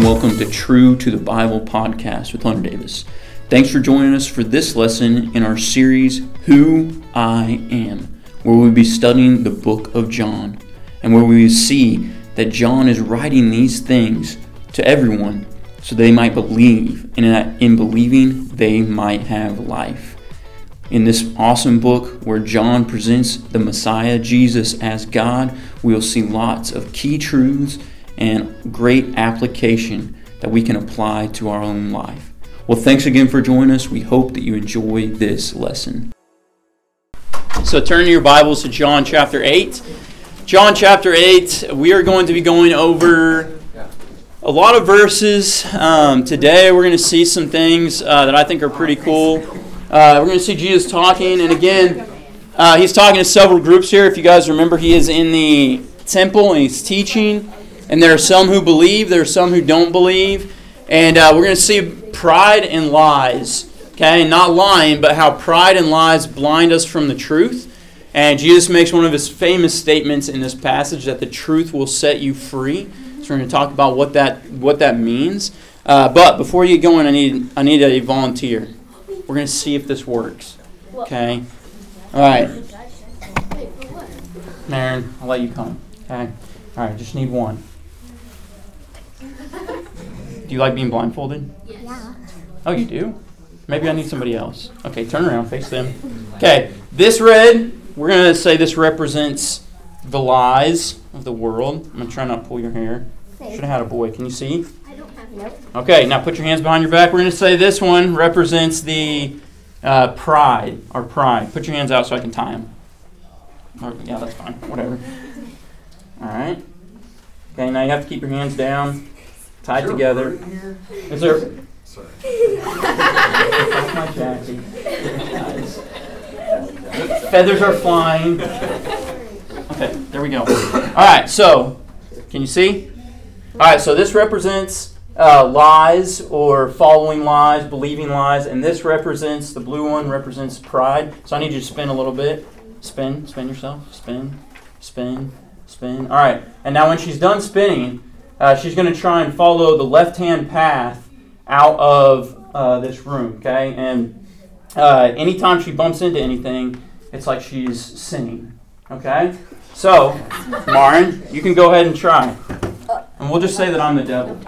and welcome to True to the Bible podcast with Hunter Davis. Thanks for joining us for this lesson in our series, Who I Am, where we'll be studying the book of John, and where we see that John is writing these things to everyone so they might believe, and that in believing, they might have life. In this awesome book where John presents the Messiah, Jesus, as God, we'll see lots of key truths and great application that we can apply to our own life. Well, thanks again for joining us. We hope that you enjoy this lesson. So, turn your Bibles to John chapter 8. John chapter 8, we are going to be going over a lot of verses. Um, today, we're going to see some things uh, that I think are pretty cool. Uh, we're going to see Jesus talking, and again, uh, he's talking to several groups here. If you guys remember, he is in the temple and he's teaching. And there are some who believe, there are some who don't believe. And uh, we're going to see pride and lies. Okay, not lying, but how pride and lies blind us from the truth. And Jesus makes one of his famous statements in this passage that the truth will set you free. So we're going to talk about what that what that means. Uh, but before you get going, I need I need a volunteer. We're going to see if this works. Okay. All right. Marin, I'll let you come. Okay. All right. Just need one. Do you like being blindfolded? Yeah. Oh, you do? Maybe I need somebody else. Okay, turn around, face them. Okay, this red, we're going to say this represents the lies of the world. I'm going to try not to pull your hair. Should have had a boy. Can you see? I don't have nope. Okay, now put your hands behind your back. We're going to say this one represents the uh, pride, our pride. Put your hands out so I can tie them. Or, yeah, that's fine. Whatever. All right. Okay, now you have to keep your hands down, tied together. Is there? Sorry. That's my jacket. Feathers are flying. Okay, there we go. All right, so can you see? All right, so this represents uh, lies or following lies, believing lies, and this represents the blue one represents pride. So I need you to spin a little bit. Spin, spin yourself. Spin, spin, spin. All right, and now when she's done spinning, uh, she's going to try and follow the left-hand path out of uh, this room. Okay, and uh, anytime she bumps into anything, it's like she's sinning. Okay, so Marin, you can go ahead and try, and we'll just say that I'm the devil.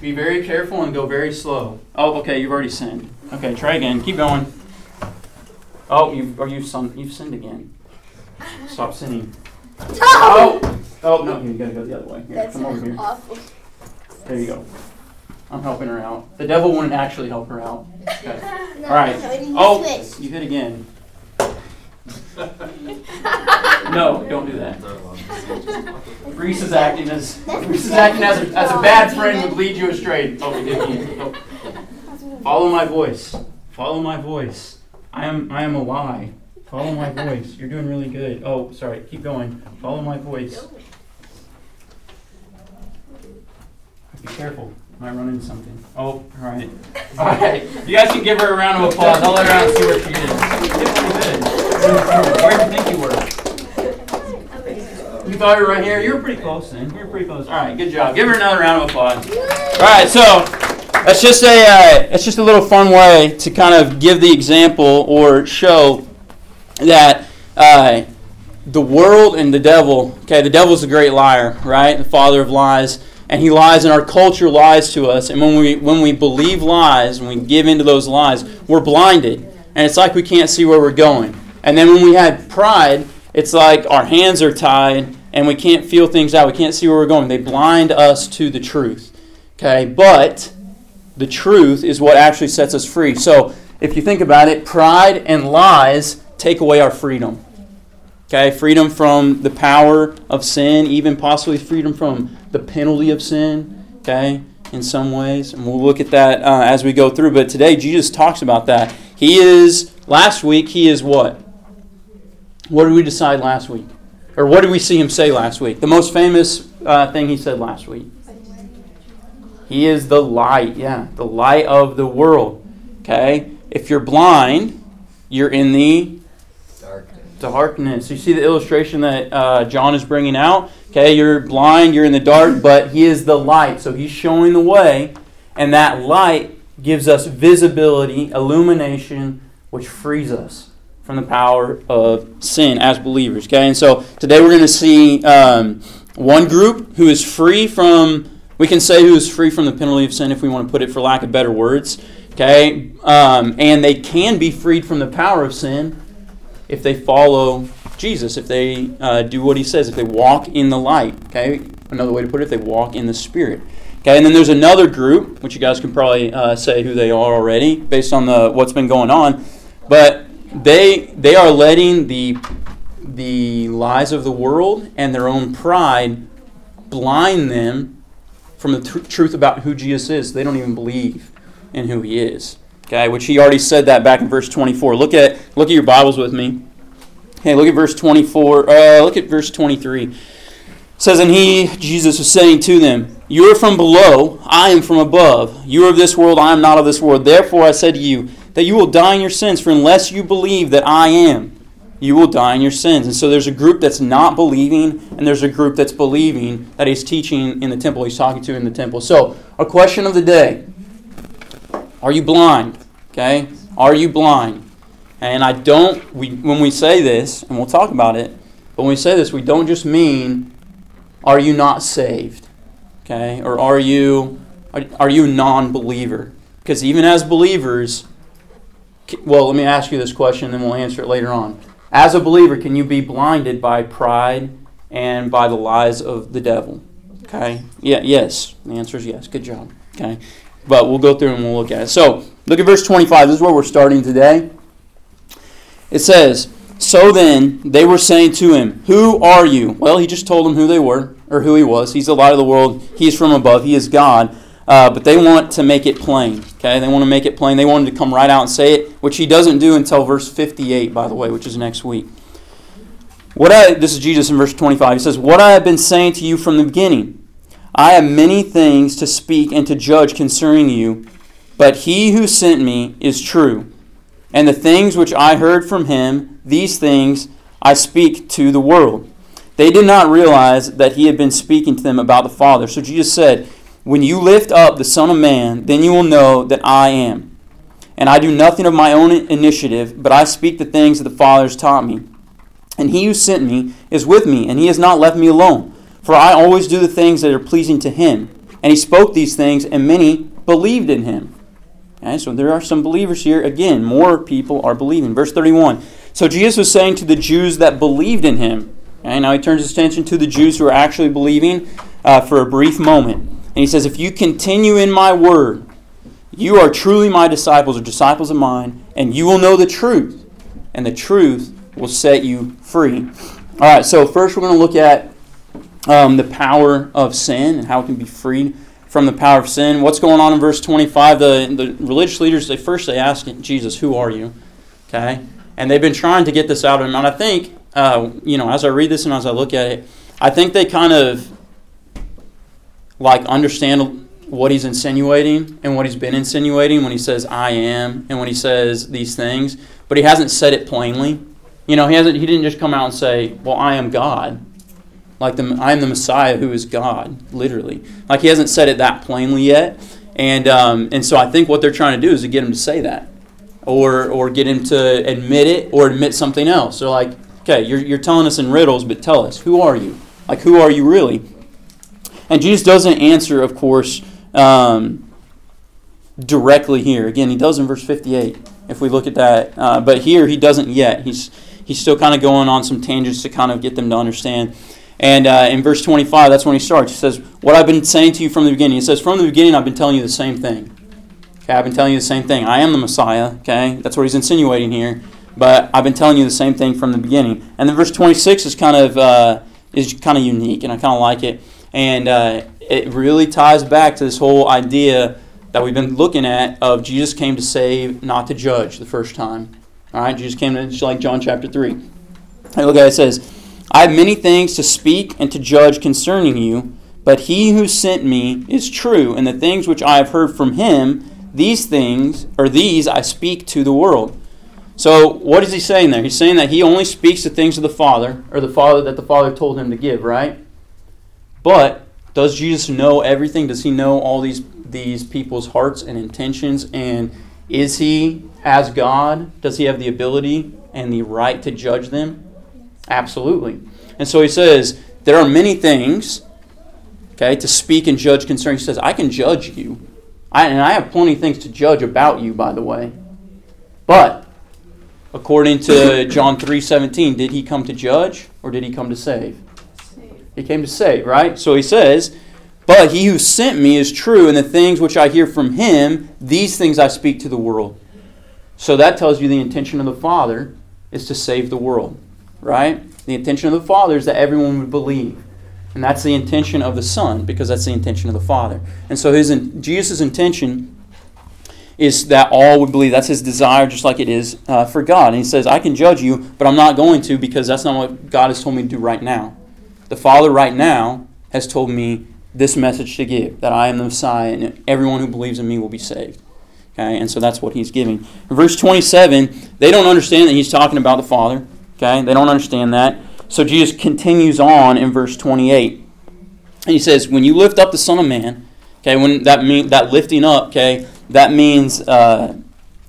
Be very careful and go very slow. Oh, okay, you've already sinned. Okay, try again. Keep going. Oh, you or you son, you've sinned again. Stop sinning. Oh, oh no, you gotta go the other way. Here, That's come over here. awful. There you go. I'm helping her out. The devil wouldn't actually help her out. Okay. No, All right. no, it Oh, switch. you hit again. No, don't do that. Reese is acting as Reese is acting as a, as a bad friend would lead you astray. Oh, we did again. Oh. Follow my voice. Follow my voice. I am I am a lie. Follow my voice. You're doing really good. Oh, sorry. Keep going. Follow my voice. Be careful. Might run into something. Oh, all right. All right. You guys can give her a round of applause. I'll let her out and see where she is. Pretty good. Where do you think you were? You thought you were right here? You were pretty close then. You were pretty close. All right, good job. Give her another round of applause. All right, so that's just a uh, that's just a little fun way to kind of give the example or show that uh, the world and the devil. Okay, the devil's a great liar, right? The father of lies, and he lies, and our culture lies to us. And when we when we believe lies and we give into those lies, we're blinded, and it's like we can't see where we're going. And then when we have pride, it's like our hands are tied and we can't feel things out. We can't see where we're going. They blind us to the truth. Okay, but the truth is what actually sets us free. So if you think about it, pride and lies take away our freedom. Okay, freedom from the power of sin, even possibly freedom from the penalty of sin. Okay, in some ways, and we'll look at that uh, as we go through. But today, Jesus talks about that. He is last week. He is what? What did we decide last week? Or what did we see him say last week? The most famous uh, thing he said last week. He is the light, yeah, the light of the world. Okay? If you're blind, you're in the Darkness. darkness. You see the illustration that uh, John is bringing out? Okay, you're blind, you're in the dark, but he is the light. So he's showing the way, and that light gives us visibility, illumination, which frees us from the power of sin as believers. Okay, and so today we're going to see um, one group who is free from, we can say who is free from the penalty of sin if we want to put it for lack of better words. Okay, um, and they can be freed from the power of sin if they follow Jesus, if they uh, do what he says, if they walk in the light. Okay, another way to put it, if they walk in the Spirit. Okay, and then there's another group, which you guys can probably uh, say who they are already based on the what's been going on, but they they are letting the the lies of the world and their own pride blind them from the tr- truth about who Jesus is. They don't even believe in who he is. Okay, which he already said that back in verse 24. Look at look at your Bibles with me. Okay, look at verse 24. Uh, look at verse 23. It says, And he, Jesus, was saying to them, You are from below, I am from above. You are of this world, I am not of this world. Therefore I said to you, that you will die in your sins, for unless you believe that I am, you will die in your sins. And so there's a group that's not believing, and there's a group that's believing that he's teaching in the temple, he's talking to in the temple. So, our question of the day Are you blind? Okay? Are you blind? And I don't, we, when we say this, and we'll talk about it, but when we say this, we don't just mean, are you not saved? Okay? Or are you, are, are you a non believer? Because even as believers, well, let me ask you this question, and then we'll answer it later on. As a believer, can you be blinded by pride and by the lies of the devil? Okay? Yeah, yes. The answer is yes. Good job. Okay? But we'll go through and we'll look at it. So, look at verse 25. This is where we're starting today. It says, So then they were saying to him, Who are you? Well, he just told them who they were, or who he was. He's the light of the world. He's from above. He is God. Uh, but they want to make it plain. Okay, they want to make it plain. They wanted to come right out and say it, which he doesn't do until verse 58, by the way, which is next week. What I this is Jesus in verse 25. He says, "What I have been saying to you from the beginning, I have many things to speak and to judge concerning you, but he who sent me is true, and the things which I heard from him, these things I speak to the world." They did not realize that he had been speaking to them about the Father. So Jesus said, when you lift up the Son of Man, then you will know that I am. And I do nothing of my own initiative, but I speak the things that the Father has taught me. And he who sent me is with me, and he has not left me alone. For I always do the things that are pleasing to him. And he spoke these things, and many believed in him. Okay, so there are some believers here. Again, more people are believing. Verse 31. So Jesus was saying to the Jews that believed in him. Okay, now he turns his attention to the Jews who are actually believing uh, for a brief moment. And he says, If you continue in my word, you are truly my disciples, or disciples of mine, and you will know the truth, and the truth will set you free. All right, so first we're going to look at um, the power of sin and how it can be freed from the power of sin. What's going on in verse 25? The, the religious leaders, they first they ask Jesus, Who are you? Okay? And they've been trying to get this out of him. And I think, uh, you know, as I read this and as I look at it, I think they kind of like understand what he's insinuating and what he's been insinuating when he says I am and when he says these things, but he hasn't said it plainly. You know, he hasn't he didn't just come out and say, "Well, I am God." Like the I am the Messiah who is God, literally. Like he hasn't said it that plainly yet. And um, and so I think what they're trying to do is to get him to say that. Or or get him to admit it or admit something else. So like, okay, you're you're telling us in riddles, but tell us, who are you? Like who are you really? And Jesus doesn't answer, of course, um, directly here. Again, he does in verse 58, if we look at that. Uh, but here, he doesn't yet. He's, he's still kind of going on some tangents to kind of get them to understand. And uh, in verse 25, that's when he starts. He says, What I've been saying to you from the beginning. He says, From the beginning, I've been telling you the same thing. Okay, I've been telling you the same thing. I am the Messiah. Okay, that's what he's insinuating here. But I've been telling you the same thing from the beginning. And then verse 26 is kind of uh, is kind of unique, and I kind of like it. And uh, it really ties back to this whole idea that we've been looking at of Jesus came to save, not to judge the first time. All right, Jesus came to, just like John chapter 3. Hey, look at it, it says, I have many things to speak and to judge concerning you, but he who sent me is true, and the things which I have heard from him, these things, or these I speak to the world. So what is he saying there? He's saying that he only speaks the things of the Father, or the Father that the Father told him to give, right? But does Jesus know everything? Does he know all these these people's hearts and intentions? And is he, as God, does he have the ability and the right to judge them? Absolutely. And so he says, there are many things, okay, to speak and judge concerning. He says, I can judge you. I, and I have plenty of things to judge about you, by the way. But according to John 3:17, did he come to judge or did he come to save? save? He came to save, right? So he says, "But he who sent me is true, and the things which I hear from him, these things I speak to the world." So that tells you the intention of the Father is to save the world, right? The intention of the Father is that everyone would believe. And that's the intention of the Son, because that's the intention of the Father. And so his Jesus' intention is that all would believe. That's his desire, just like it is uh, for God. And he says, I can judge you, but I'm not going to because that's not what God has told me to do right now. The Father, right now, has told me this message to give that I am the Messiah, and everyone who believes in me will be saved. Okay, and so that's what he's giving. In verse 27, they don't understand that he's talking about the Father. Okay, they don't understand that. So Jesus continues on in verse 28. And he says, When you lift up the Son of Man, okay, when that mean that lifting up, okay, that means uh,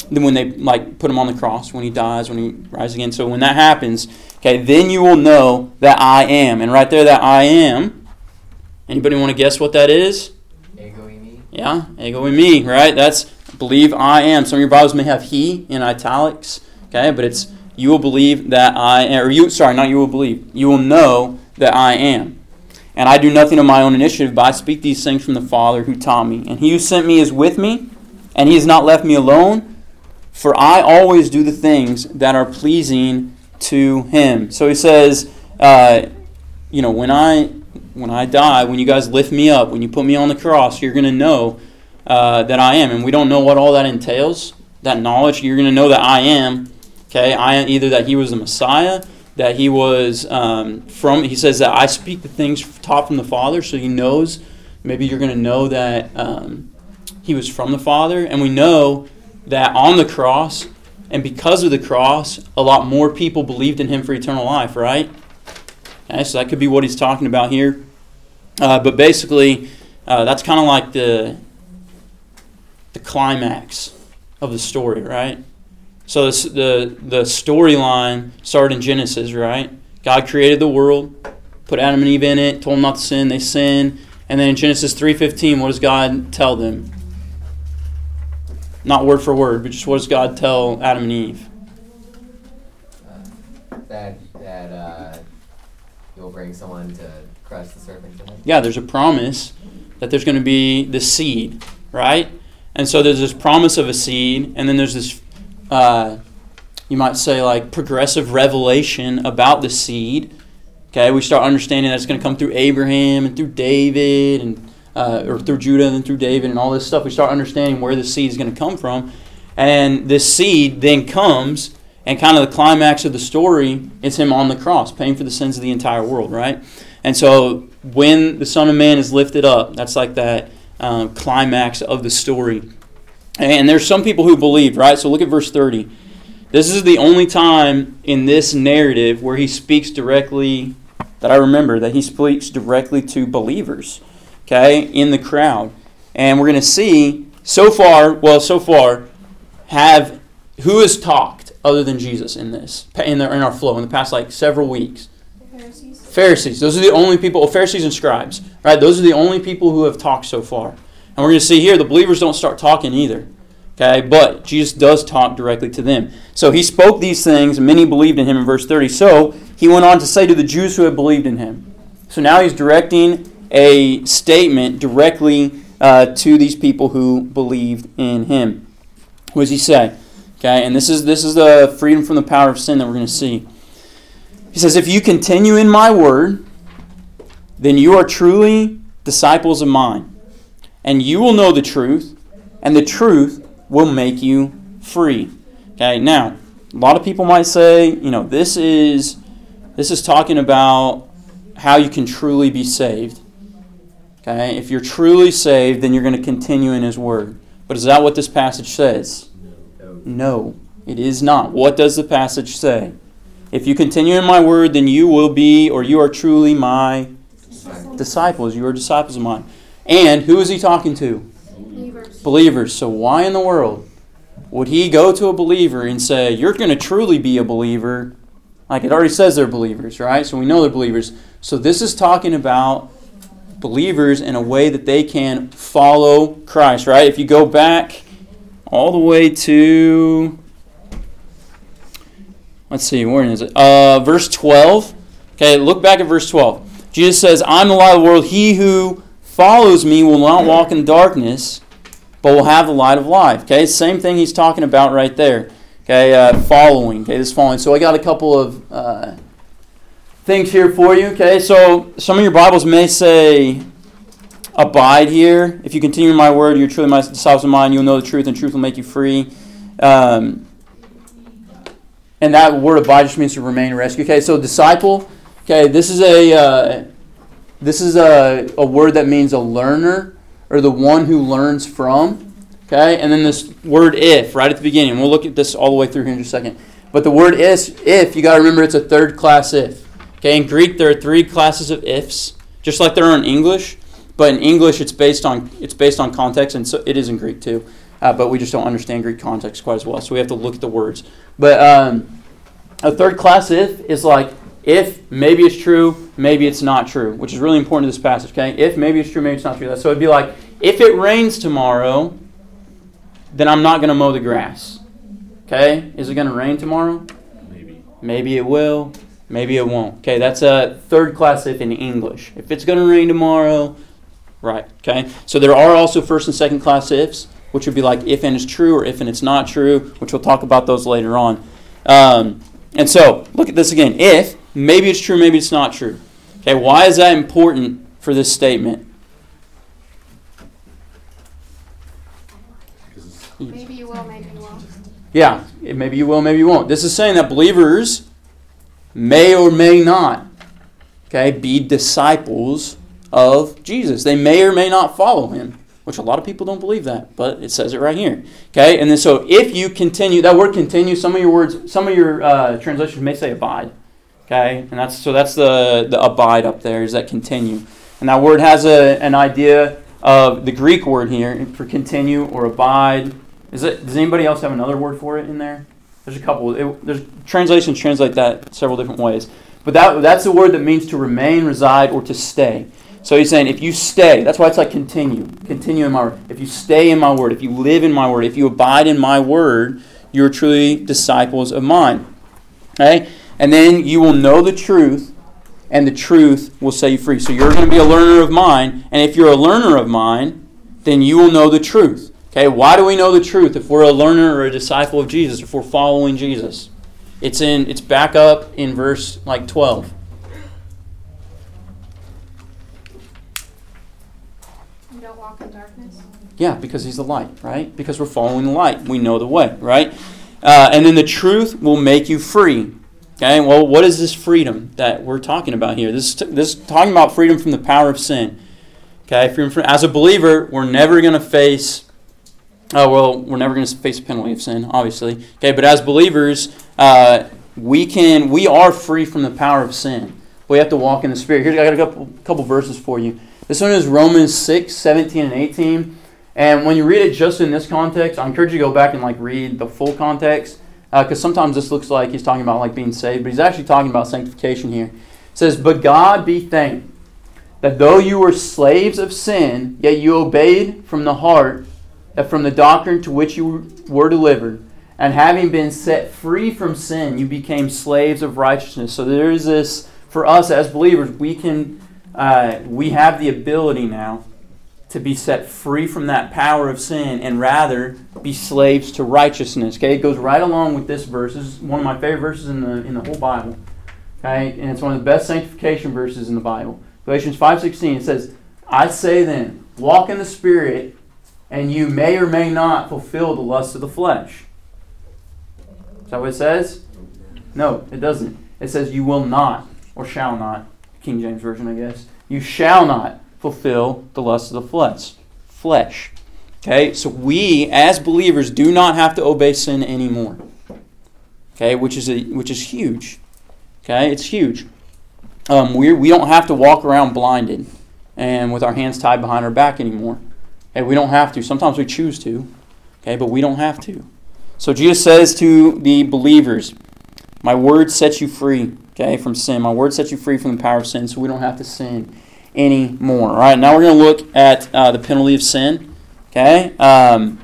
when they like put him on the cross, when he dies, when he rises again. So when that happens, okay, then you will know that I am. And right there, that I am. Anybody want to guess what that is? Ego eimi. Yeah, ego eimi, right? That's believe I am. Some of your Bibles may have he in italics, okay, but it's you will believe that I or you, sorry, not you will believe. You will know that I am. And I do nothing of my own initiative, but I speak these things from the Father who taught me. And he who sent me is with me, and he has not left me alone, for I always do the things that are pleasing to him. So he says, uh, you know, when I when I die, when you guys lift me up, when you put me on the cross, you're going to know uh, that I am. And we don't know what all that entails. That knowledge, you're going to know that I am. Okay, I either that he was the Messiah, that he was um, from. He says that I speak the things taught from the Father, so he knows. Maybe you're going to know that um, he was from the Father, and we know that on the cross, and because of the cross, a lot more people believed in him for eternal life. Right? Okay, so that could be what he's talking about here. Uh, but basically, uh, that's kind of like the the climax of the story, right? So the the storyline started in Genesis, right? God created the world, put Adam and Eve in it, told them not to sin. They sin, and then in Genesis three fifteen, what does God tell them? Not word for word, but just what does God tell Adam and Eve? Uh, that that uh, you'll bring someone to crush the serpent's head. Yeah, there's a promise that there's going to be the seed, right? And so there's this promise of a seed, and then there's this uh, you might say, like progressive revelation about the seed. Okay, we start understanding that it's going to come through Abraham and through David and uh, or through Judah and through David and all this stuff. We start understanding where the seed is going to come from, and this seed then comes, and kind of the climax of the story is him on the cross, paying for the sins of the entire world, right? And so when the Son of Man is lifted up, that's like that uh, climax of the story. And there's some people who believe, right? So look at verse 30. This is the only time in this narrative where he speaks directly, that I remember, that he speaks directly to believers, okay, in the crowd. And we're going to see, so far, well, so far, have, who has talked other than Jesus in this, in, the, in our flow, in the past like several weeks? Pharisees. Pharisees. Those are the only people, well, Pharisees and scribes, right? Those are the only people who have talked so far. And we're going to see here the believers don't start talking either. Okay, but Jesus does talk directly to them. So he spoke these things, and many believed in him in verse 30. So he went on to say to the Jews who had believed in him. So now he's directing a statement directly uh, to these people who believed in him. What does he say? Okay, and this is this is the freedom from the power of sin that we're going to see. He says, If you continue in my word, then you are truly disciples of mine and you will know the truth, and the truth will make you free. Okay, now, a lot of people might say, you know, this is this is talking about how you can truly be saved. Okay, if you're truly saved, then you're going to continue in His Word. But is that what this passage says? No. It is not. What does the passage say? If you continue in my word, then you will be, or you are truly my disciples. You are disciples of mine. And who is he talking to? Believers. Believers. So why in the world would he go to a believer and say, You're going to truly be a believer? Like it already says they're believers, right? So we know they're believers. So this is talking about believers in a way that they can follow Christ, right? If you go back all the way to let's see, where is it? Uh, verse 12. Okay, look back at verse 12. Jesus says, I'm the light of the world. He who follows me will not walk in darkness, but will have the light of life. Okay, same thing he's talking about right there. Okay, uh, following. Okay, this following. So I got a couple of uh, things here for you. Okay, so some of your Bibles may say abide here. If you continue in my word, you're truly my disciples of mine. You'll know the truth, and truth will make you free. Um, and that word abide just means to remain rescue. Okay, so disciple. Okay, this is a uh, this is a, a word that means a learner or the one who learns from. Okay, and then this word if right at the beginning. We'll look at this all the way through here in just a second. But the word is if you got to remember it's a third class if. Okay, in Greek there are three classes of ifs, just like there are in English. But in English it's based on it's based on context, and so it is in Greek too. Uh, but we just don't understand Greek context quite as well, so we have to look at the words. But um, a third class if is like if maybe it's true, maybe it's not true, which is really important to this passage. Okay, if maybe it's true, maybe it's not true. So it'd be like if it rains tomorrow, then I'm not going to mow the grass. Okay, is it going to rain tomorrow? Maybe. Maybe it will. Maybe it won't. Okay, that's a third class if in English. If it's going to rain tomorrow, right? Okay, so there are also first and second class ifs, which would be like if and it's true or if and it's not true, which we'll talk about those later on. Um, and so, look at this again. If, maybe it's true, maybe it's not true. Okay, why is that important for this statement? Maybe you will, maybe you won't. Yeah, maybe you will, maybe you won't. This is saying that believers may or may not, okay, be disciples of Jesus. They may or may not follow him, which a lot of people don't believe that, but it says it right here. Okay, and then so if you continue, that word continue, some of your words, some of your uh, translations may say abide. Okay, and that's so that's the the abide up there is that continue, and that word has a an idea of the Greek word here for continue or abide. Is it? Does anybody else have another word for it in there? There's a couple. It, there's translations translate that several different ways, but that that's the word that means to remain, reside, or to stay. So he's saying if you stay, that's why it's like continue, continue in my word. If you stay in my word, if you live in my word, if you abide in my word, you're truly disciples of mine. Okay, and then you will know the truth, and the truth will set you free. So you're going to be a learner of mine, and if you're a learner of mine, then you will know the truth. Okay, why do we know the truth if we're a learner or a disciple of Jesus, if we're following Jesus? It's in it's back up in verse like 12. You don't walk in darkness. Yeah, because he's the light, right? Because we're following the light. We know the way, right? Uh, and then the truth will make you free. Okay, well, what is this freedom that we're talking about here? This, this is talking about freedom from the power of sin. Okay, freedom from, as a believer, we're never going to face, oh, well, we're never going to face a penalty of sin, obviously. Okay, but as believers, uh, we can, we are free from the power of sin. We have to walk in the Spirit. Here, I got a couple, couple verses for you. This one is Romans 6, 17, and 18. And when you read it just in this context, I encourage you to go back and like read the full context because uh, sometimes this looks like he's talking about like being saved, but he's actually talking about sanctification here. It says, "But God be thanked that though you were slaves of sin, yet you obeyed from the heart, that from the doctrine to which you were delivered, and having been set free from sin, you became slaves of righteousness." So there is this for us as believers. We can uh, we have the ability now to be set free from that power of sin and rather be slaves to righteousness. Okay, it goes right along with this verse. This is one of my favorite verses in the in the whole Bible. Okay, and it's one of the best sanctification verses in the Bible. Galatians 5:16 it says, "I say then, walk in the spirit, and you may or may not fulfill the lust of the flesh." Is that what it says? No, it doesn't. It says you will not or shall not. King James version, I guess. You shall not fulfill the lust of the flesh. Flesh. Okay, so we as believers do not have to obey sin anymore. Okay, which is a, which is huge. Okay, it's huge. Um, we we don't have to walk around blinded and with our hands tied behind our back anymore. Okay, we don't have to. Sometimes we choose to. Okay, but we don't have to. So Jesus says to the believers, "My word sets you free." Okay, from sin. My word sets you free from the power of sin, so we don't have to sin anymore. All right, now we're going to look at uh, the penalty of sin. Okay, um,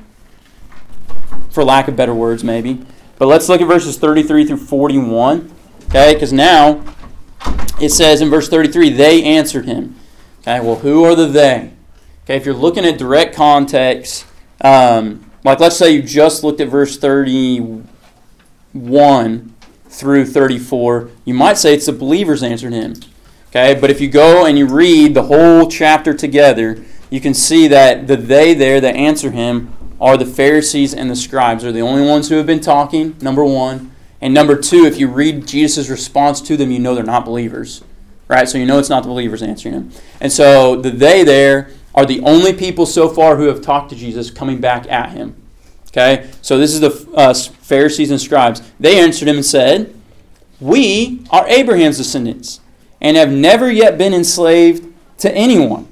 for lack of better words, maybe. But let's look at verses 33 through 41. Okay, because now it says in verse 33, they answered him. Okay, well, who are the they? Okay, if you're looking at direct context, um, like let's say you just looked at verse 31 through 34, you might say it's the believers answered him. Okay, but if you go and you read the whole chapter together, you can see that the they there that answer him are the Pharisees and the scribes. They're the only ones who have been talking, number one. And number two, if you read Jesus' response to them, you know they're not believers. Right? So you know it's not the believers answering him. And so the they there are the only people so far who have talked to Jesus coming back at him. Okay? So this is the uh, Pharisees and scribes. They answered him and said, We are Abraham's descendants and have never yet been enslaved to anyone.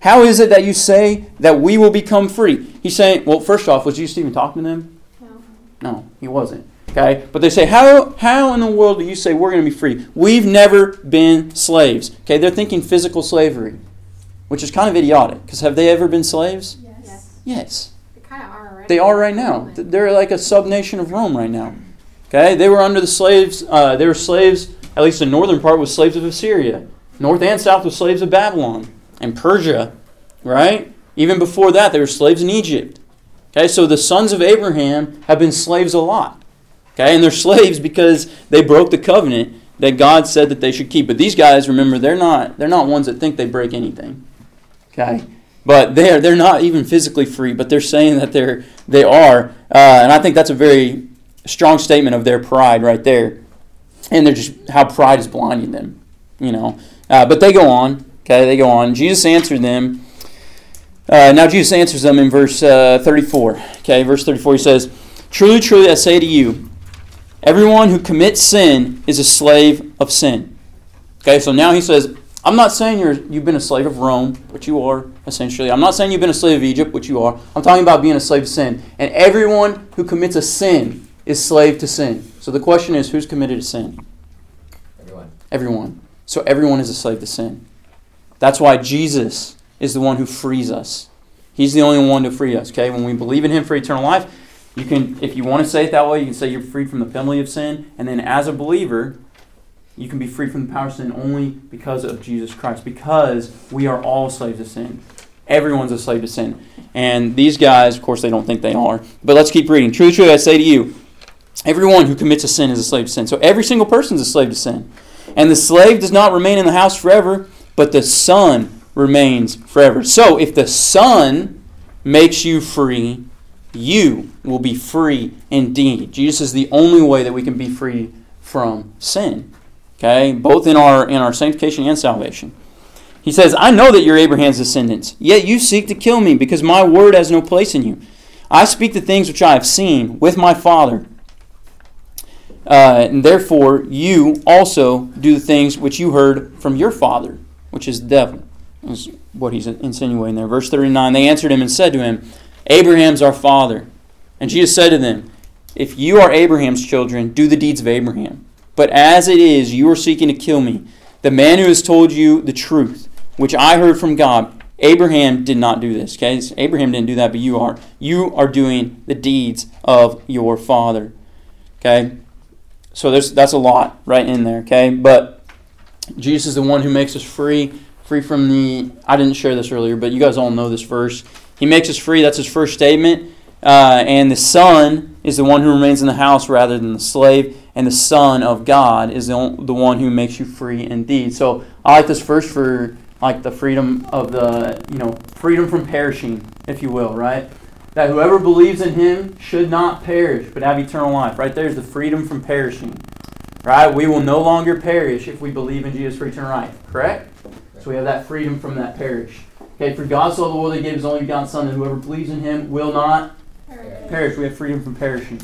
How is it that you say that we will become free? He's saying, well, first off, was Jesus even talking to them? No. No, he wasn't. Okay? But they say, how, how in the world do you say we're going to be free? We've never been slaves. Okay? They're thinking physical slavery, which is kind of idiotic because have they ever been slaves? Yes. Yes. They kind of are already. They are right now. They're like a sub-nation of Rome right now. Okay? They were under the slaves, uh, they were slaves, at least the northern part was slaves of Assyria. North and south were slaves of Babylon and Persia, right? Even before that, they were slaves in Egypt. Okay, so the sons of Abraham have been slaves a lot. Okay, and they're slaves because they broke the covenant that God said that they should keep. But these guys, remember, they're not they're not ones that think they break anything. Okay, but they're they're not even physically free, but they're saying that they're they are, uh, and I think that's a very strong statement of their pride right there, and they're just how pride is blinding them, you know. Uh, but they go on. Okay, they go on. Jesus answered them. Uh, now Jesus answers them in verse uh, 34. Okay, verse 34 he says, Truly, truly, I say to you, everyone who commits sin is a slave of sin. Okay, so now he says, I'm not saying you're, you've been a slave of Rome, which you are, essentially. I'm not saying you've been a slave of Egypt, which you are. I'm talking about being a slave of sin. And everyone who commits a sin is slave to sin. So the question is, who's committed a sin? Everyone. Everyone. So everyone is a slave to sin. That's why Jesus is the one who frees us. He's the only one to free us. Okay, when we believe in Him for eternal life, you can, if you want to say it that way, you can say you're freed from the penalty of sin, and then as a believer, you can be freed from the power of sin only because of Jesus Christ. Because we are all slaves to sin. Everyone's a slave to sin. And these guys, of course, they don't think they are. But let's keep reading. Truly, truly, I say to you, everyone who commits a sin is a slave to sin. So every single person is a slave to sin. And the slave does not remain in the house forever, but the son remains forever. So if the son makes you free, you will be free indeed. Jesus is the only way that we can be free from sin. Okay? Both in our in our sanctification and salvation. He says, I know that you're Abraham's descendants, yet you seek to kill me, because my word has no place in you. I speak the things which I have seen with my Father. Uh, and therefore, you also do the things which you heard from your father, which is the devil, is what he's insinuating there. Verse 39 They answered him and said to him, Abraham's our father. And Jesus said to them, If you are Abraham's children, do the deeds of Abraham. But as it is, you are seeking to kill me, the man who has told you the truth, which I heard from God. Abraham did not do this. Okay, Abraham didn't do that, but you are. You are doing the deeds of your father. Okay, so there's that's a lot right in there. Okay, but Jesus is the one who makes us free, free from the. I didn't share this earlier, but you guys all know this verse. He makes us free. That's his first statement. Uh, and the son is the one who remains in the house rather than the slave. And the Son of God is the, the one who makes you free indeed. So I like this verse for like the freedom of the you know freedom from perishing, if you will, right? That whoever believes in Him should not perish, but have eternal life. Right there's the freedom from perishing. Right? We will no longer perish if we believe in Jesus for eternal life. Correct? So we have that freedom from that perish. Okay, for God so loved the world that he gave his only begotten Son, that whoever believes in him will not perish. We have freedom from perishing.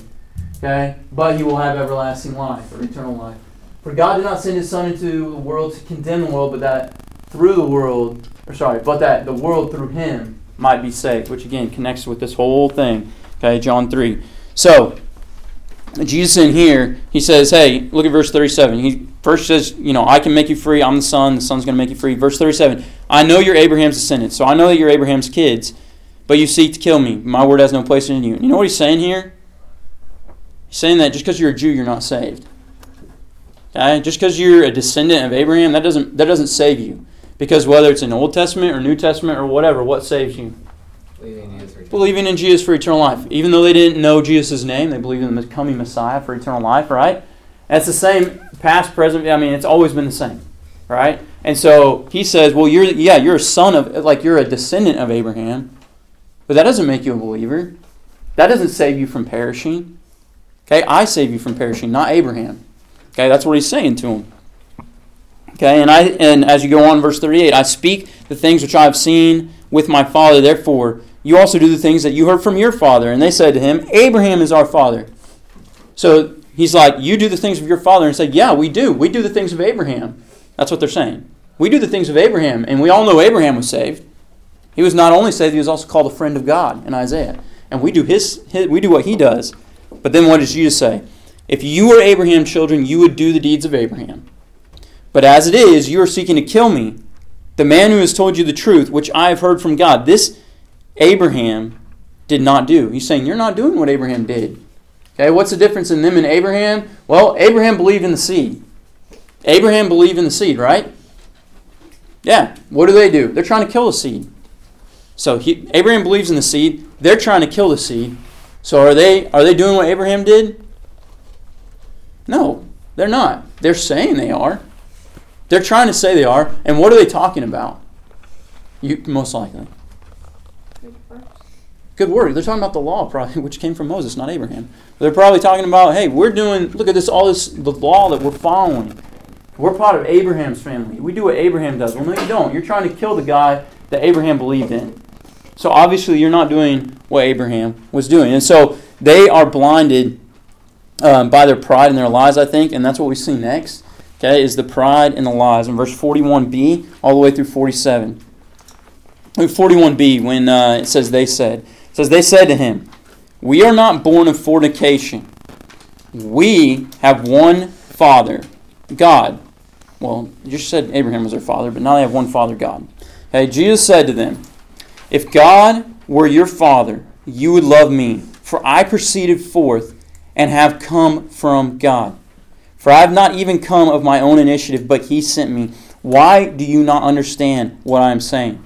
Okay? But he will have everlasting life or eternal life. For God did not send his Son into the world to condemn the world, but that through the world, or sorry, but that the world through him might be saved, which again connects with this whole thing. Okay, John 3. So, Jesus in here, he says, hey, look at verse 37. He first says, you know, I can make you free. I'm the Son. The Son's going to make you free. Verse 37. I know you're Abraham's descendants, so I know that you're Abraham's kids, but you seek to kill me. My word has no place in you. You know what he's saying here? He's saying that just because you're a Jew, you're not saved. Okay? Just because you're a descendant of Abraham, that doesn't that doesn't save you. Because whether it's in Old Testament or New Testament or whatever, what saves you? Believing in Jesus for eternal Believing in Jesus for eternal life. Even though they didn't know Jesus' name, they believed in the coming Messiah for eternal life, right? That's the same past, present. I mean, it's always been the same, right? And so he says, well, you're yeah, you're a son of like you're a descendant of Abraham, but that doesn't make you a believer. That doesn't save you from perishing. Okay, I save you from perishing, not Abraham. Okay, that's what he's saying to him. Okay, and I and as you go on, verse 38, I speak the things which I have seen with my father, therefore you also do the things that you heard from your father. And they said to him, Abraham is our father. So he's like, You do the things of your father, and said, Yeah, we do. We do the things of Abraham. That's what they're saying. We do the things of Abraham, and we all know Abraham was saved. He was not only saved, he was also called a friend of God in Isaiah. And we do his, his we do what he does. But then what does Jesus say? If you were Abraham's children, you would do the deeds of Abraham. But as it is, you are seeking to kill me, the man who has told you the truth, which I have heard from God. This Abraham did not do. He's saying, You're not doing what Abraham did. Okay, what's the difference in them and Abraham? Well, Abraham believed in the seed. Abraham believed in the seed, right? Yeah. What do they do? They're trying to kill the seed. So he, Abraham believes in the seed. They're trying to kill the seed. So are they are they doing what Abraham did? No, they're not. They're saying they are. They're trying to say they are. And what are they talking about? You most likely. Good. Word. They're talking about the law, probably, which came from Moses, not Abraham. They're probably talking about, hey, we're doing. Look at this, all this, the law that we're following. We're part of Abraham's family. We do what Abraham does. Well, no, you don't. You're trying to kill the guy that Abraham believed in. So obviously, you're not doing what Abraham was doing. And so they are blinded um, by their pride and their lies, I think, and that's what we see next. Okay, is the pride and the lies in verse 41b all the way through 47. Look, 41b when uh, it says they said, says they said to him, "We are not born of fornication. We have one Father, God." Well, you just said Abraham was their father, but now they have one Father, God. Okay, Jesus said to them, If God were your Father, you would love me, for I proceeded forth and have come from God. For I have not even come of my own initiative, but He sent me. Why do you not understand what I am saying?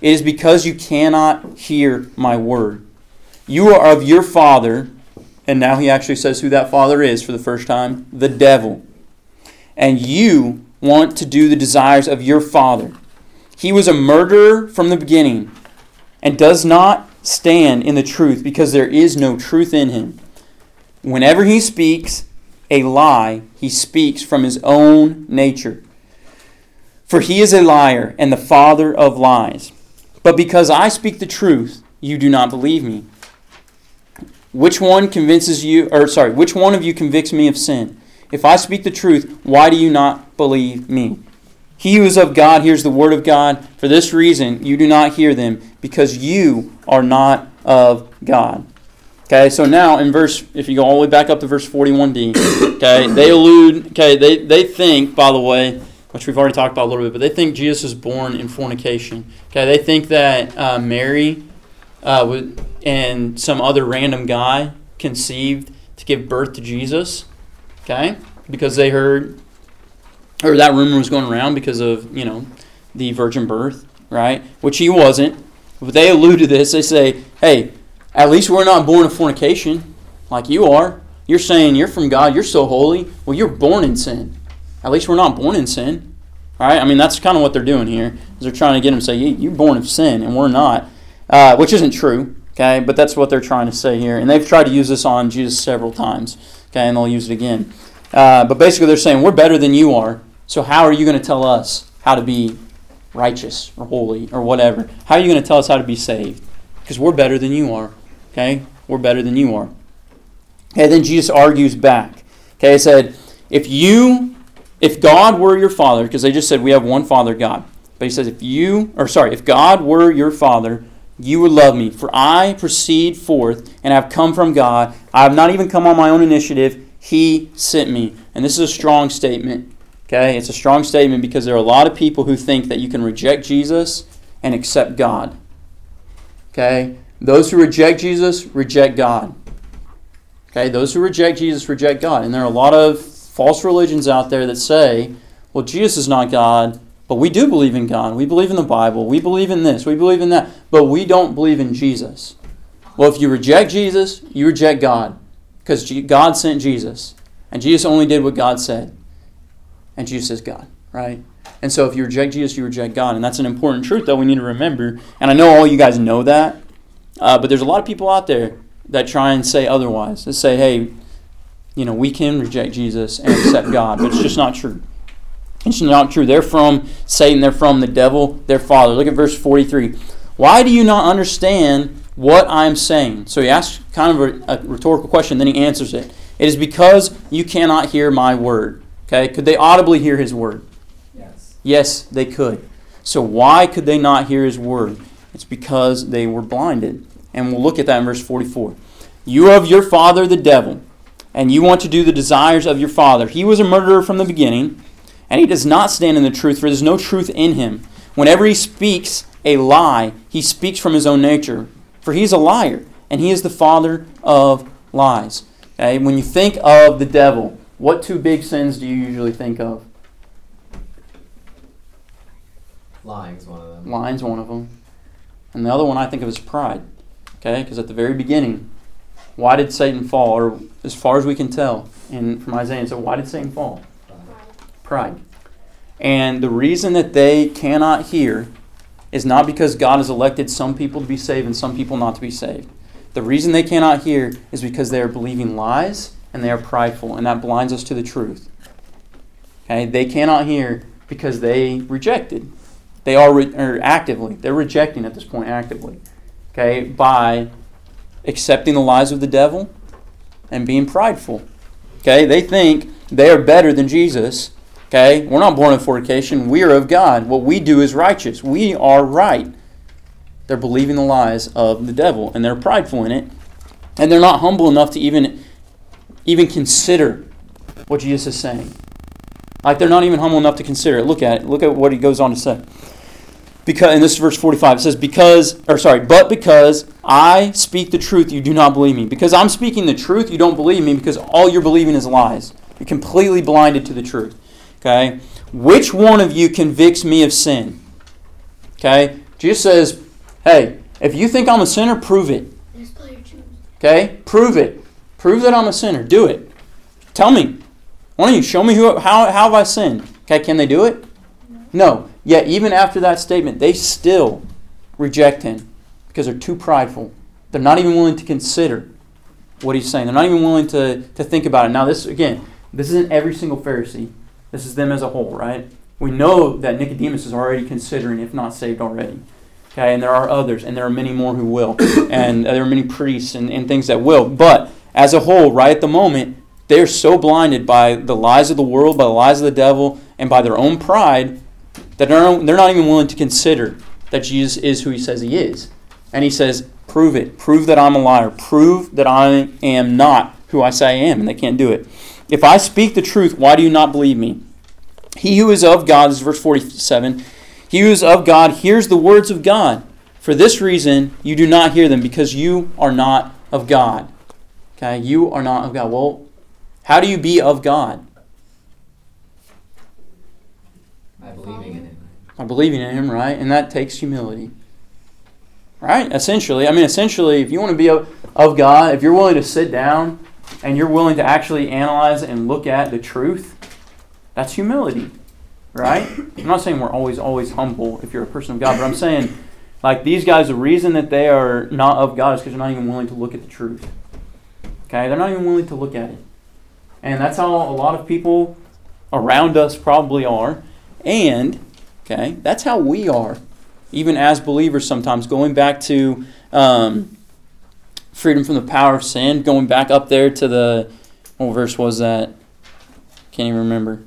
It is because you cannot hear my word. You are of your father, and now he actually says who that father is for the first time the devil and you want to do the desires of your father. He was a murderer from the beginning and does not stand in the truth because there is no truth in him. Whenever he speaks a lie, he speaks from his own nature. For he is a liar and the father of lies. But because I speak the truth, you do not believe me. Which one convinces you, or sorry, which one of you convicts me of sin? If I speak the truth, why do you not believe me? He who is of God hears the word of God. For this reason, you do not hear them, because you are not of God. Okay, so now in verse, if you go all the way back up to verse 41d, okay, they allude, okay, they, they think, by the way, which we've already talked about a little bit, but they think Jesus is born in fornication. Okay, they think that uh, Mary uh, and some other random guy conceived to give birth to Jesus. Okay, because they heard, or that rumor was going around because of you know the virgin birth, right? Which he wasn't. But they allude to this. They say, "Hey, at least we're not born of fornication, like you are. You're saying you're from God. You're so holy. Well, you're born in sin. At least we're not born in sin, right? I mean, that's kind of what they're doing here. Is they're trying to get him to say, "Yeah, "You're born of sin, and we're not," uh, which isn't true. Okay, but that's what they're trying to say here, and they've tried to use this on Jesus several times. Okay, and they'll use it again. Uh, but basically, they're saying we're better than you are. So how are you going to tell us how to be righteous or holy or whatever? How are you going to tell us how to be saved? Because we're better than you are. Okay, we're better than you are. Okay, then Jesus argues back. Okay, he said, if you, if God were your father, because they just said we have one father, God. But he says, if you, or sorry, if God were your father, you would love me, for I proceed forth and have come from God. I have not even come on my own initiative. He sent me. And this is a strong statement. Okay, it's a strong statement because there are a lot of people who think that you can reject Jesus and accept God. Okay, those who reject Jesus reject God. Okay, those who reject Jesus reject God. And there are a lot of false religions out there that say, well, Jesus is not God, but we do believe in God. We believe in the Bible. We believe in this. We believe in that. But we don't believe in Jesus. Well, if you reject Jesus, you reject God because God sent Jesus. And Jesus only did what God said. And Jesus is God, right? And so if you reject Jesus, you reject God. And that's an important truth that we need to remember. And I know all you guys know that. Uh, but there's a lot of people out there that try and say otherwise. That say, hey, you know, we can reject Jesus and accept God. But it's just not true. It's not true. They're from Satan. They're from the devil, their father. Look at verse 43. Why do you not understand what I'm saying? So he asks kind of a, a rhetorical question, then he answers it. It is because you cannot hear my word. Okay? Could they audibly hear his word? Yes. Yes, they could. So why could they not hear his word? It's because they were blinded. And we'll look at that in verse 44. You are of your father, the devil, and you want to do the desires of your father. He was a murderer from the beginning, and he does not stand in the truth, for there is no truth in him. Whenever he speaks a lie, he speaks from his own nature, for he is a liar, and he is the father of lies. Okay? When you think of the devil, what two big sins do you usually think of? Lying is one of them. Lying's one of them. And the other one I think of is pride. Okay? Because at the very beginning, why did Satan fall? Or as far as we can tell in from Isaiah, so why did Satan fall? Pride. And the reason that they cannot hear is not because God has elected some people to be saved and some people not to be saved. The reason they cannot hear is because they are believing lies and they are prideful, and that blinds us to the truth. Okay? They cannot hear because they rejected. They are re- actively, they're rejecting at this point actively. Okay? By accepting the lies of the devil and being prideful. Okay? They think they are better than Jesus. Okay? We're not born of fornication. We are of God. What we do is righteous. We are right. They're believing the lies of the devil and they're prideful in it. And they're not humble enough to even even consider what Jesus is saying. Like they're not even humble enough to consider it. Look at it. Look at what he goes on to say. Because in this is verse 45, it says, Because or sorry, but because I speak the truth, you do not believe me. Because I'm speaking the truth, you don't believe me, because all you're believing is lies. You're completely blinded to the truth. Okay? Which one of you convicts me of sin? Okay? Jesus says, Hey, if you think I'm a sinner, prove it. Just play your tunes. Okay? Prove it. Prove that I'm a sinner. Do it. Tell me. Why don't you show me who, how, how have I sinned? Okay, can they do it? No. Yet, even after that statement, they still reject him because they're too prideful. They're not even willing to consider what he's saying. They're not even willing to, to think about it. Now, this, again, this isn't every single Pharisee. This is them as a whole, right? We know that Nicodemus is already considering, if not saved already. Okay, and there are others, and there are many more who will. And there are many priests and, and things that will. But as a whole, right at the moment, they're so blinded by the lies of the world, by the lies of the devil, and by their own pride that they're, they're not even willing to consider that Jesus is who he says he is. And he says, Prove it. Prove that I'm a liar. Prove that I am not who I say I am. And they can't do it. If I speak the truth, why do you not believe me? He who is of God, is verse 47, he who is of God hears the words of God. For this reason, you do not hear them, because you are not of God. Okay, you are not of God. Well, how do you be of God? By believing in him. By believing in Him, right? And that takes humility. Right? Essentially. I mean, essentially, if you want to be of, of God, if you're willing to sit down and you're willing to actually analyze and look at the truth, that's humility. Right? I'm not saying we're always, always humble if you're a person of God, but I'm saying, like, these guys, the reason that they are not of God is because they're not even willing to look at the truth. Okay? They're not even willing to look at it. And that's how a lot of people around us probably are. And, okay, that's how we are, even as believers sometimes. Going back to um, freedom from the power of sin, going back up there to the what verse was that? Can't even remember.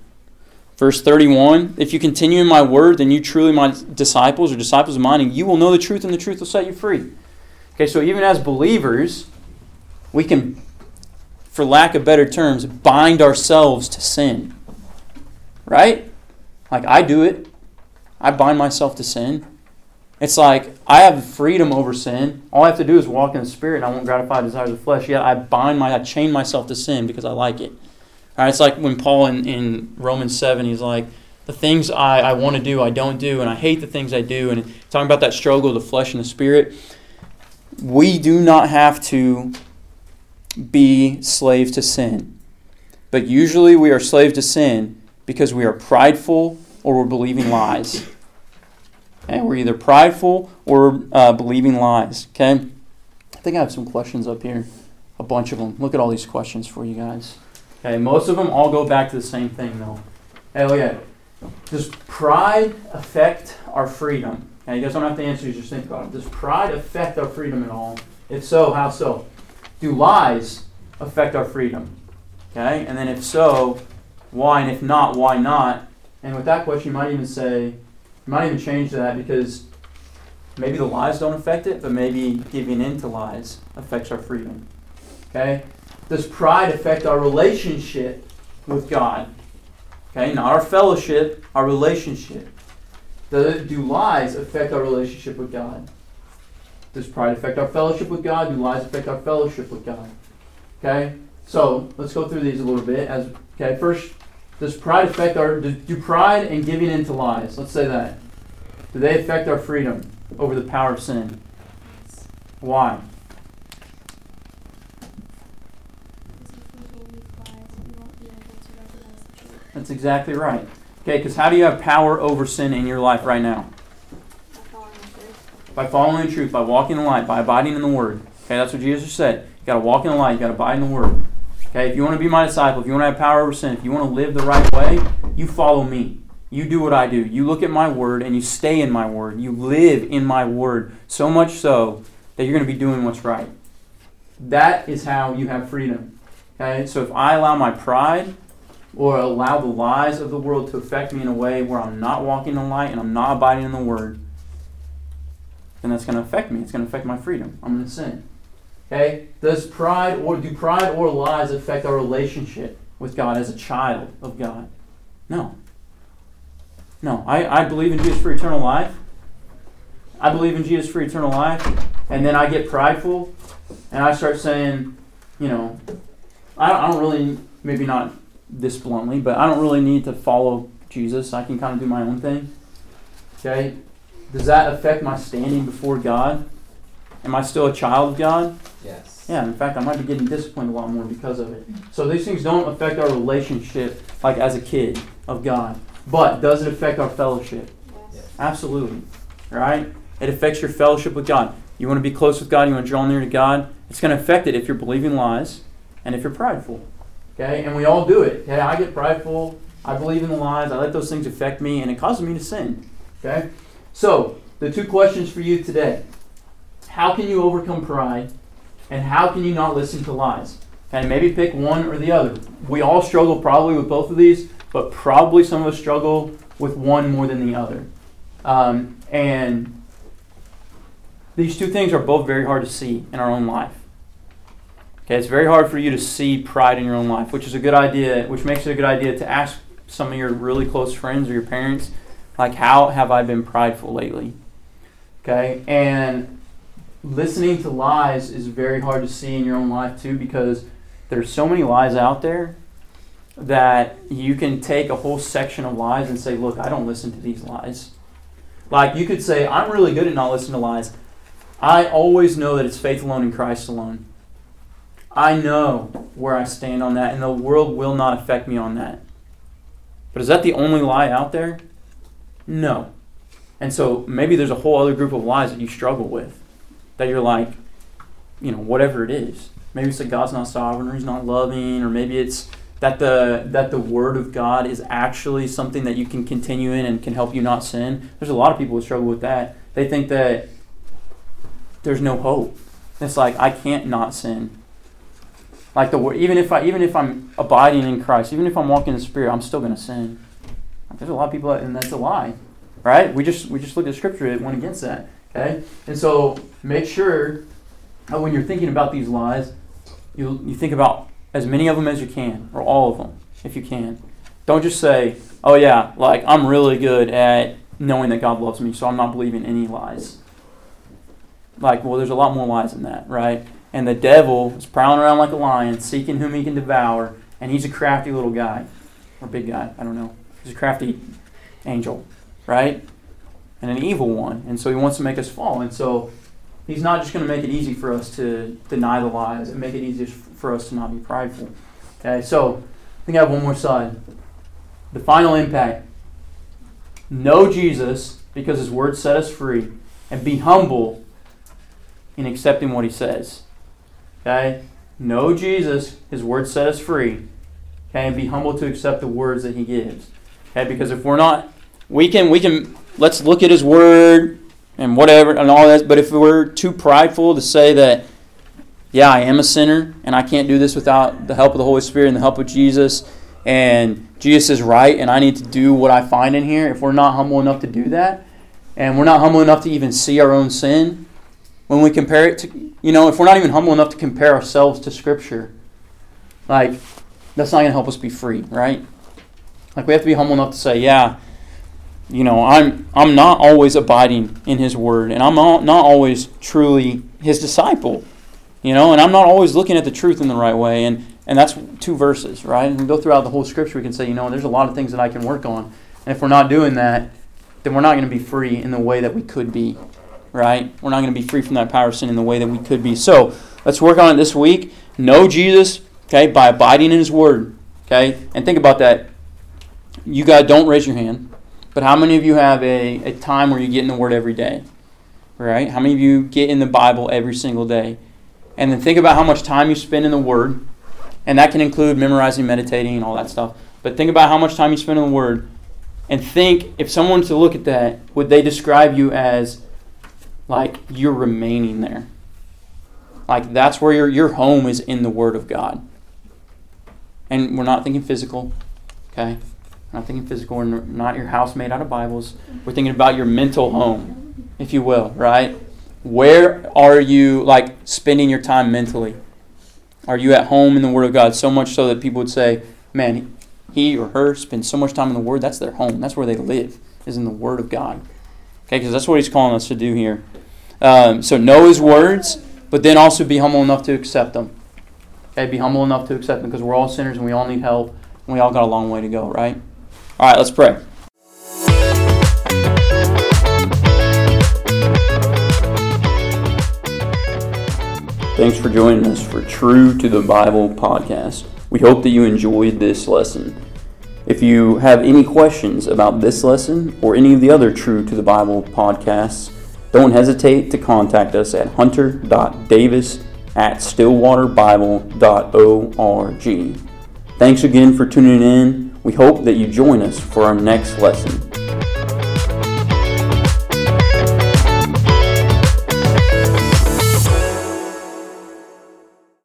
Verse 31 If you continue in my word, then you truly my disciples or disciples of mine, and you will know the truth, and the truth will set you free. Okay, so even as believers, we can, for lack of better terms, bind ourselves to sin. Right? Like I do it. I bind myself to sin. It's like I have freedom over sin. All I have to do is walk in the spirit and I won't gratify the desires of the flesh. Yet I bind my I chain myself to sin because I like it. It's like when Paul in, in Romans 7, he's like, the things I, I want to do, I don't do, and I hate the things I do. And talking about that struggle of the flesh and the spirit, we do not have to be slaves to sin. But usually we are slaves to sin because we are prideful or we're believing lies. And we're either prideful or uh, believing lies. Okay? I think I have some questions up here. A bunch of them. Look at all these questions for you guys. Okay, most of them all go back to the same thing though. Hey, look at it. Does pride affect our freedom? Okay, you guys don't have to answer, just think about it. Does pride affect our freedom at all? If so, how so? Do lies affect our freedom? Okay, and then if so, why? And if not, why not? And with that question, you might even say, you might even change that because maybe the lies don't affect it, but maybe giving in to lies affects our freedom. Okay? Does pride affect our relationship with God? Okay, not our fellowship, our relationship. Do, do lies affect our relationship with God? Does pride affect our fellowship with God? Do lies affect our fellowship with God? Okay, so let's go through these a little bit. As okay, first, does pride affect our? Do, pride and giving in to lies? Let's say that. Do they affect our freedom over the power of sin? Why? That's exactly right. Okay, because how do you have power over sin in your life right now? By following the truth, by walking in the light, by abiding in the Word. Okay, that's what Jesus said. You got to walk in the light. You got to abide in the Word. Okay, if you want to be my disciple, if you want to have power over sin, if you want to live the right way, you follow me. You do what I do. You look at my Word and you stay in my Word. You live in my Word so much so that you're going to be doing what's right. That is how you have freedom. Okay, so if I allow my pride or allow the lies of the world to affect me in a way where I'm not walking in the light and I'm not abiding in the Word, then that's going to affect me. It's going to affect my freedom. I'm going to sin. Okay? Does pride or do pride or lies affect our relationship with God as a child of God? No. No. I, I believe in Jesus for eternal life. I believe in Jesus for eternal life. And then I get prideful and I start saying, you know, I don't, I don't really, maybe not this bluntly, but I don't really need to follow Jesus. I can kind of do my own thing. Okay? Does that affect my standing before God? Am I still a child of God? Yes. Yeah, in fact, I might be getting disciplined a lot more because of it. So these things don't affect our relationship like as a kid of God. But does it affect our fellowship? Yes. Absolutely. Right? It affects your fellowship with God. You want to be close with God, you want to draw near to God. It's going to affect it if you're believing lies and if you're prideful. Okay? And we all do it. Okay? I get prideful. I believe in the lies. I let those things affect me, and it causes me to sin. Okay? So, the two questions for you today How can you overcome pride? And how can you not listen to lies? And maybe pick one or the other. We all struggle probably with both of these, but probably some of us struggle with one more than the other. Um, and these two things are both very hard to see in our own life. Okay, it's very hard for you to see pride in your own life, which is a good idea, which makes it a good idea to ask some of your really close friends or your parents, like, how have I been prideful lately? Okay, and listening to lies is very hard to see in your own life too because there's so many lies out there that you can take a whole section of lies and say, look, I don't listen to these lies. Like you could say, I'm really good at not listening to lies. I always know that it's faith alone in Christ alone. I know where I stand on that, and the world will not affect me on that. But is that the only lie out there? No. And so maybe there's a whole other group of lies that you struggle with. That you're like, you know, whatever it is. Maybe it's that God's not sovereign or he's not loving, or maybe it's that the that the word of God is actually something that you can continue in and can help you not sin. There's a lot of people who struggle with that. They think that there's no hope It's like I can't not sin. Like the word, even if I even if I'm abiding in Christ, even if I'm walking in the Spirit, I'm still going to sin. Like there's a lot of people, that, and that's a lie, right? We just we just looked at Scripture; it went against that. Okay, and so make sure when you're thinking about these lies, you you think about as many of them as you can, or all of them, if you can. Don't just say, "Oh yeah, like I'm really good at knowing that God loves me, so I'm not believing any lies." Like, well, there's a lot more lies than that, right? And the devil is prowling around like a lion, seeking whom he can devour, and he's a crafty little guy, or big guy, I don't know. He's a crafty angel, right? And an evil one, and so he wants to make us fall. And so he's not just going to make it easy for us to deny the lies and make it easier for us to not be prideful. Okay, so I think I have one more side. The final impact know Jesus because his word set us free, and be humble in accepting what he says. Okay? Know Jesus, his word set us free. Okay, and be humble to accept the words that he gives. Okay, because if we're not we can we can let's look at his word and whatever and all that, but if we're too prideful to say that yeah, I am a sinner and I can't do this without the help of the Holy Spirit and the help of Jesus and Jesus is right and I need to do what I find in here, if we're not humble enough to do that, and we're not humble enough to even see our own sin, when we compare it to, you know, if we're not even humble enough to compare ourselves to Scripture, like, that's not going to help us be free, right? Like, we have to be humble enough to say, yeah, you know, I'm, I'm not always abiding in His Word, and I'm not always truly His disciple, you know, and I'm not always looking at the truth in the right way. And, and that's two verses, right? And go throughout the whole Scripture, we can say, you know, there's a lot of things that I can work on. And if we're not doing that, then we're not going to be free in the way that we could be right? We're not going to be free from that power of sin in the way that we could be. So let's work on it this week. Know Jesus, okay, by abiding in His Word, okay? And think about that. You guys don't raise your hand, but how many of you have a, a time where you get in the Word every day, right? How many of you get in the Bible every single day? And then think about how much time you spend in the Word, and that can include memorizing, meditating, and all that stuff. But think about how much time you spend in the Word, and think if someone to look at that, would they describe you as like you're remaining there. Like that's where your your home is in the Word of God. And we're not thinking physical, okay? Not thinking physical. We're not your house made out of Bibles. We're thinking about your mental home, if you will, right? Where are you like spending your time mentally? Are you at home in the Word of God so much so that people would say, "Man, he or her spends so much time in the Word. That's their home. That's where they live. Is in the Word of God." Okay, because that's what he's calling us to do here. Um, so know his words, but then also be humble enough to accept them. Okay, be humble enough to accept them because we're all sinners and we all need help and we all got a long way to go, right? All right, let's pray. Thanks for joining us for True to the Bible podcast. We hope that you enjoyed this lesson. If you have any questions about this lesson or any of the other True to the Bible podcasts, don't hesitate to contact us at hunter.davis at stillwaterbible.org. Thanks again for tuning in. We hope that you join us for our next lesson.